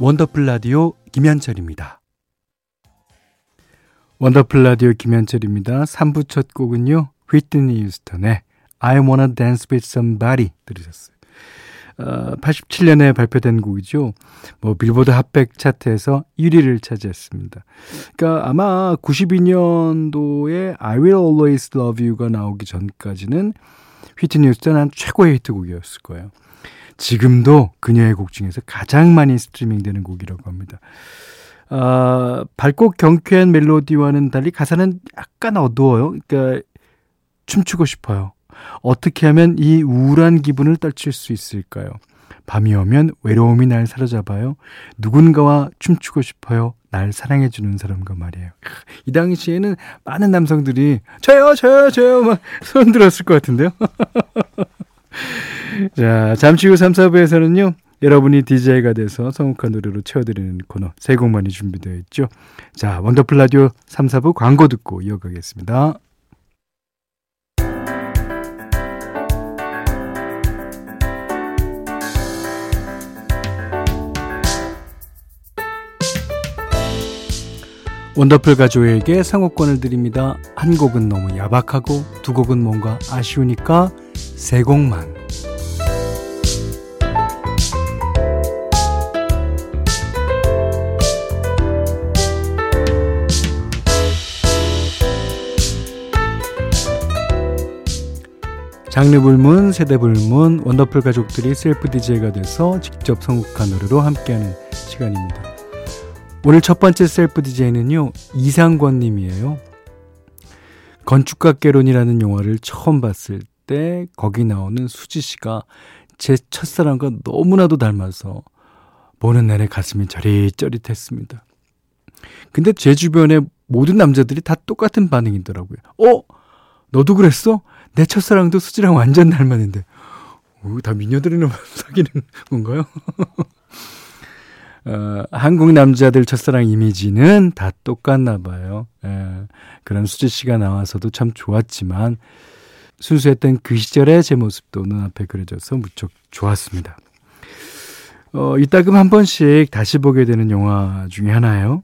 원더풀 라디오 김현철입니다. 원더풀 라디오 김현철입니다. 3부 첫 곡은요. 휘트니 휴스턴의 I Wanna Dance With Somebody 들으셨어요. 어, 87년에 발표된 곡이죠. 뭐 빌보드 Hot백 차트에서 1위를 차지했습니다. 그러니까 아마 92년도에 I Will Always Love You가 나오기 전까지는 휘트니 휴스턴 한 최고의 히트곡이었을 거예요. 지금도 그녀의 곡 중에서 가장 많이 스트리밍되는 곡이라고 합니다. 아, 밝고 경쾌한 멜로디와는 달리 가사는 약간 어두워요. 그러니까 춤추고 싶어요. 어떻게 하면 이 우울한 기분을 떨칠 수 있을까요? 밤이 오면 외로움이 날 사로잡아요. 누군가와 춤추고 싶어요. 날 사랑해주는 사람과 말이에요. 이 당시에는 많은 남성들이 저요, 저요, 저요, 막 손 들었을 것 같은데요. 자, 잠시 후 3, 4부에서는요. 여러분이 DJ가 돼서 성욱한 노래로 채워드리는 코너 세 곡만이 준비되어 있죠. 자, 원더풀 라디오 3, 4부 광고 듣고 이어가겠습니다. 원더풀 가족에게 상호권을 드립니다. 한 곡은 너무 야박하고 두 곡은 뭔가 아쉬우니까 세 곡만. 장르 불문, 세대 불문, 원더풀 가족들이 셀프 DJ가 돼서 직접 선곡한 노래로 함께하는 시간입니다. 오늘 첫 번째 셀프 DJ는요, 이상권 님이에요. 건축학개론이라는 영화를 처음 봤을 때 거기 나오는 수지 씨가 제 첫사랑과 너무나도 닮아서 보는 내내 가슴이 저릿저릿했습니다. 근데 제 주변에 모든 남자들이 다 똑같은 반응이더라고요. 어? 너도 그랬어? 내 첫사랑도 수지랑 완전 닮았는데. 오, 다 미녀들이나 사귀는 건가요? 어, 한국 남자들 첫사랑 이미지는 다 똑같나 봐요. 예, 그런 수지 씨가 나와서도 참 좋았지만 순수했던 그 시절의 제 모습도 눈앞에 그려져서 무척 좋았습니다. 어, 이따금 한 번씩 다시 보게 되는 영화 중에 하나예요.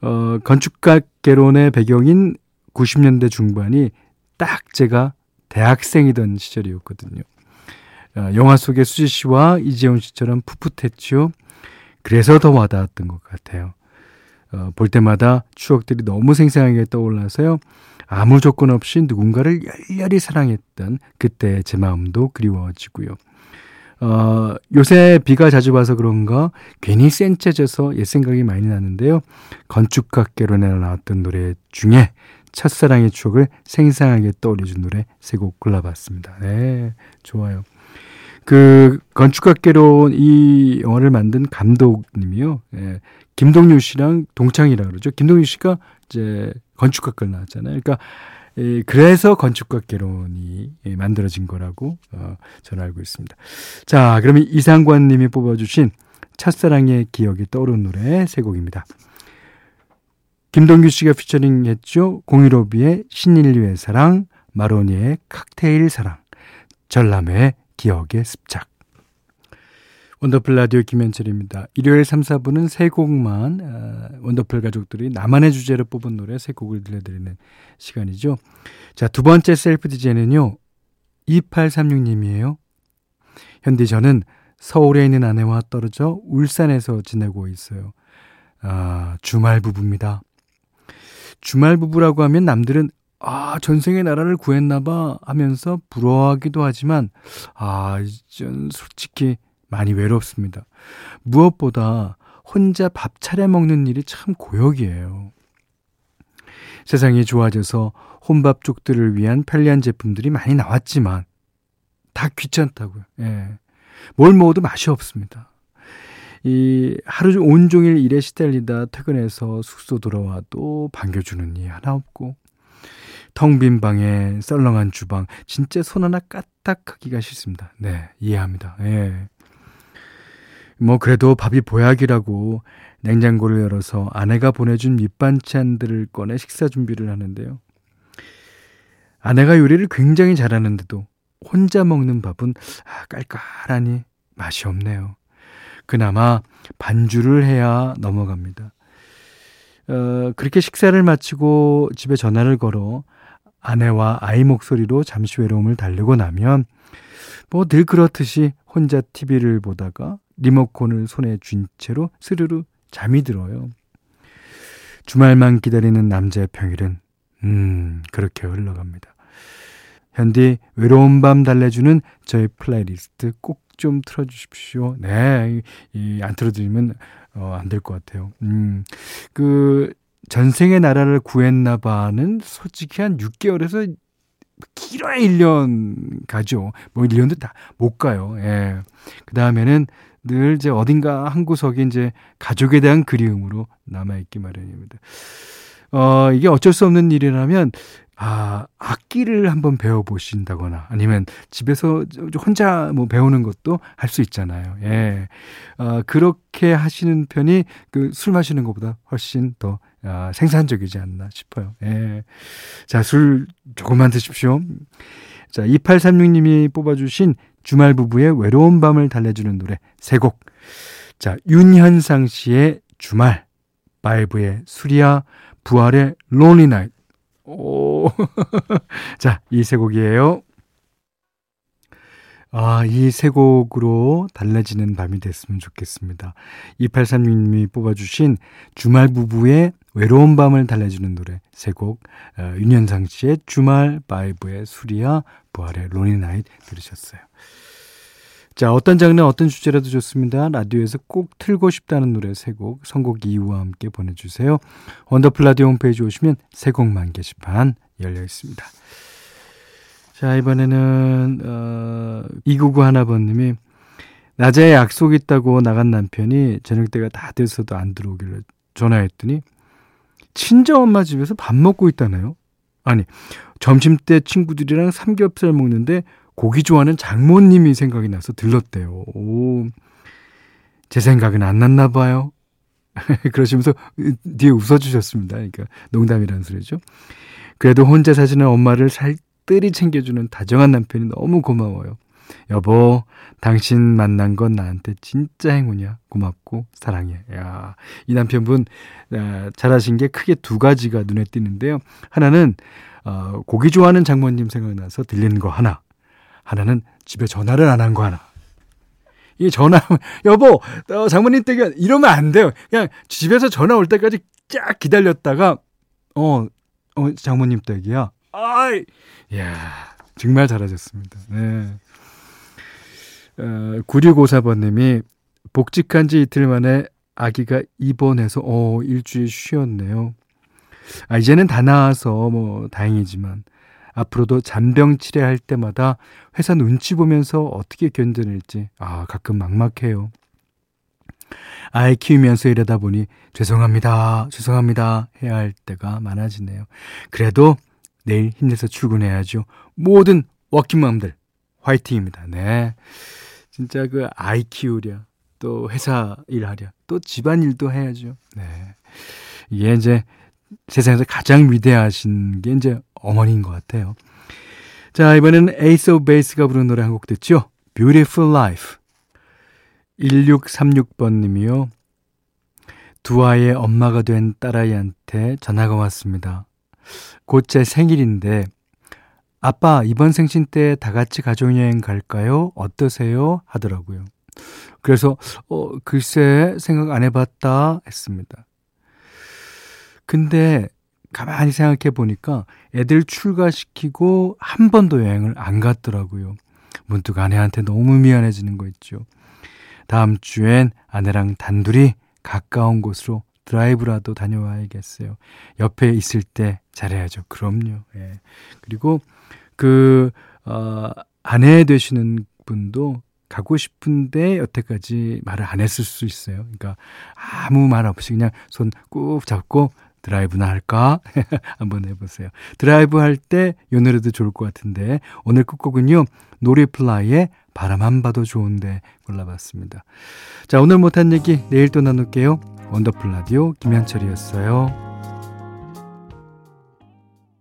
어, 건축가 개론의 배경인 90년대 중반이 딱 제가 대학생이던 시절이었거든요. 어, 영화 속의 수지 씨와 이재훈 씨처럼 풋풋했죠. 그래서 더 와닿았던 것 같아요. 어, 볼 때마다 추억들이 너무 생생하게 떠올라서요. 아무 조건 없이 누군가를 열렬히 사랑했던 그때 제 마음도 그리워지고요. 어, 요새 비가 자주 와서 그런가 괜히 센체져서 옛 생각이 많이 나는데요. 건축학개론에 나왔던 노래 중에 첫사랑의 추억을 생생하게 떠올려준 노래 세 곡 골라봤습니다. 네, 좋아요. 그 건축학개론 이 영화를 만든 감독님이요. 예, 김동률 씨랑 동창이라 그러죠. 김동률 씨가 이제 건축학과를 나왔잖아요. 그러니까 예, 그래서 건축학개론이 예, 만들어진 거라고 어, 저는 알고 있습니다. 자, 그러면 이상관 님이 뽑아주신 첫사랑의 기억이 떠오르는 노래 세 곡입니다. 김동규 씨가 피처링 했죠. 공일오비의 신인류의 사랑, 마로니에의 칵테일 사랑, 전람회의 기억의 습작. 원더풀 라디오 김현철입니다. 일요일 3, 4부는 세 곡만 어, 원더풀 가족들이 나만의 주제로 뽑은 노래 세 곡을 들려드리는 시간이죠. 자, 두 번째 셀프 디제는요. 2836님이에요. 현디 저는 서울에 있는 아내와 떨어져 울산에서 지내고 있어요. 아, 주말 부부입니다. 주말 부부라고 하면 남들은 아, 전생의 나라를 구했나봐 하면서 부러워하기도 하지만, 아, 전 솔직히 많이 외롭습니다. 무엇보다 혼자 밥 차려 먹는 일이 참 고역이에요. 세상이 좋아져서 혼밥족들을 위한 편리한 제품들이 많이 나왔지만, 다 귀찮다고요. 예. 뭘 먹어도 맛이 없습니다. 이 하루 온종일 일에 시달리다 퇴근해서 숙소 돌아와도 반겨주는 이 하나 없고 텅 빈 방에 썰렁한 주방 진짜 손 하나 까딱하기가 싫습니다. 네 이해합니다. 예. 뭐 그래도 밥이 보약이라고 냉장고를 열어서 아내가 보내준 밑반찬들을 꺼내 식사 준비를 하는데요. 아내가 요리를 굉장히 잘하는데도 혼자 먹는 밥은 아, 깔깔하니 맛이 없네요. 그나마 반주를 해야 넘어갑니다. 어, 그렇게 식사를 마치고 집에 전화를 걸어 아내와 아이 목소리로 잠시 외로움을 달래고 나면 뭐 늘 그렇듯이 혼자 TV를 보다가 리모컨을 손에 쥔 채로 스르르 잠이 들어요. 주말만 기다리는 남자의 평일은 음 그렇게 흘러갑니다. 현디 외로운 밤 달래주는 저희 플레이리스트 꼭 좀 틀어주십시오. 네, 이, 안 틀어드리면 어, 안 될 것 같아요. 음, 그 전생의 나라를 구했나 봐는 솔직히 한 6개월에서 길어야 1년 가죠. 뭐 1년도 다 못 가요. 예. 그 다음에는 늘 이제 어딘가 한 구석에 이제 가족에 대한 그리움으로 남아있기 마련입니다. 어, 이게 어쩔 수 없는 일이라면, 아, 악기를 한번 배워보신다거나 아니면 집에서 혼자 뭐 배우는 것도 할 수 있잖아요. 예. 어, 그렇게 하시는 편이 그 술 마시는 것보다 훨씬 더 아, 생산적이지 않나 싶어요. 예. 자, 술 조금만 드십시오. 자, 2836님이 뽑아주신 주말 부부의 외로운 밤을 달래주는 노래 세 곡. 자, 윤현상 씨의 주말, 바이브의 술이야, 부활의 Lonely Night. 오. 자, 이 세 곡이에요. 아, 이 세 곡으로 달라지는 밤이 됐으면 좋겠습니다. 2836님이 뽑아주신 주말 부부의 외로운 밤을 달래주는 노래 세 곡, 어, 윤현상 씨의 주말, 바이브의 술이야, 부활의 Lonely Night 들으셨어요. 자, 어떤 장르, 어떤 주제라도 좋습니다. 라디오에서 꼭 틀고 싶다는 노래 세 곡, 선곡 이유와 함께 보내주세요. 원더풀 라디오 홈페이지 오시면 세 곡만 게시판 열려 있습니다. 자, 이번에는, 어, 2991 하나번님이 낮에 약속 있다고 나간 남편이 저녁 때가 다 돼서도 안 들어오길래 전화했더니 친정엄마 집에서 밥 먹고 있다네요. 아니, 점심 때 친구들이랑 삼겹살 먹는데 고기 좋아하는 장모님이 생각이 나서 들렀대요. 오, 제 생각은 안 났나 봐요. 그러시면서 뒤에 웃어주셨습니다. 그러니까 농담이라는 소리죠. 그래도 혼자 사시는 엄마를 살뜰히 챙겨주는 다정한 남편이 너무 고마워요. 여보, 당신 만난 건 나한테 진짜 행운이야. 고맙고 사랑해. 야, 이 남편분 아, 잘하신 게 크게 두 가지가 눈에 띄는데요. 하나는 어, 고기 좋아하는 장모님 생각나서 들리는 거 하나. 하나는 집에 전화를 안 한 거 하나. 이 전화, 여보, 어, 장모님 댁에 이러면 안 돼요. 그냥 집에서 전화 올 때까지 쫙 기다렸다가, 어, 어 장모님 댁이야. 아이, 야 정말 잘하셨습니다. 네. 어, 9654번님이 복직한 지 이틀 만에 아기가 입원해서 어 일주일 쉬었네요. 아 이제는 다 나아서 뭐 다행이지만 앞으로도 잔병 치료할 때마다 회사 눈치 보면서 어떻게 견뎌낼지 아 가끔 막막해요. 아이 키우면서 이러다 보니 죄송합니다, 죄송합니다 해야 할 때가 많아지네요. 그래도 내일 힘내서 출근해야죠. 모든 워킹맘들 화이팅입니다. 네. 진짜 그 아이 키우랴, 또 회사 일하랴, 또 집안 일도 해야죠. 네. 이게 이제 세상에서 가장 위대하신 게 이제 어머니인 것 같아요. 자, 이번에는 에이스 오브 베이스가 부른 노래 한 곡 듣죠? Beautiful Life. 1636번 님이요. 두 아이의 엄마가 된 딸아이한테 전화가 왔습니다. 곧 제 생일인데 아빠, 이번 생신 때 다 같이 가족여행 갈까요? 어떠세요? 하더라고요. 그래서, 어, 글쎄, 생각 안 해봤다 했습니다. 근데, 가만히 생각해 보니까 애들 출가시키고 한 번도 여행을 안 갔더라고요. 문득 아내한테 너무 미안해지는 거 있죠. 다음 주엔 아내랑 단둘이 가까운 곳으로 드라이브라도 다녀와야겠어요. 옆에 있을 때 잘해야죠. 그럼요. 예. 그리고 그, 어, 아내 되시는 분도 가고 싶은데 여태까지 말을 안 했을 수 있어요. 그러니까 아무 말 없이 그냥 손 꾹 잡고 드라이브나 할까? 한번 해보세요. 드라이브 할 때 이 노래도 좋을 것 같은데 오늘 끝곡은요. 노리플라이의 바라만 봐도 좋은데 골라봤습니다. 자 오늘 못한 얘기 내일 또 나눌게요. 원더풀 라디오 김현철이었어요.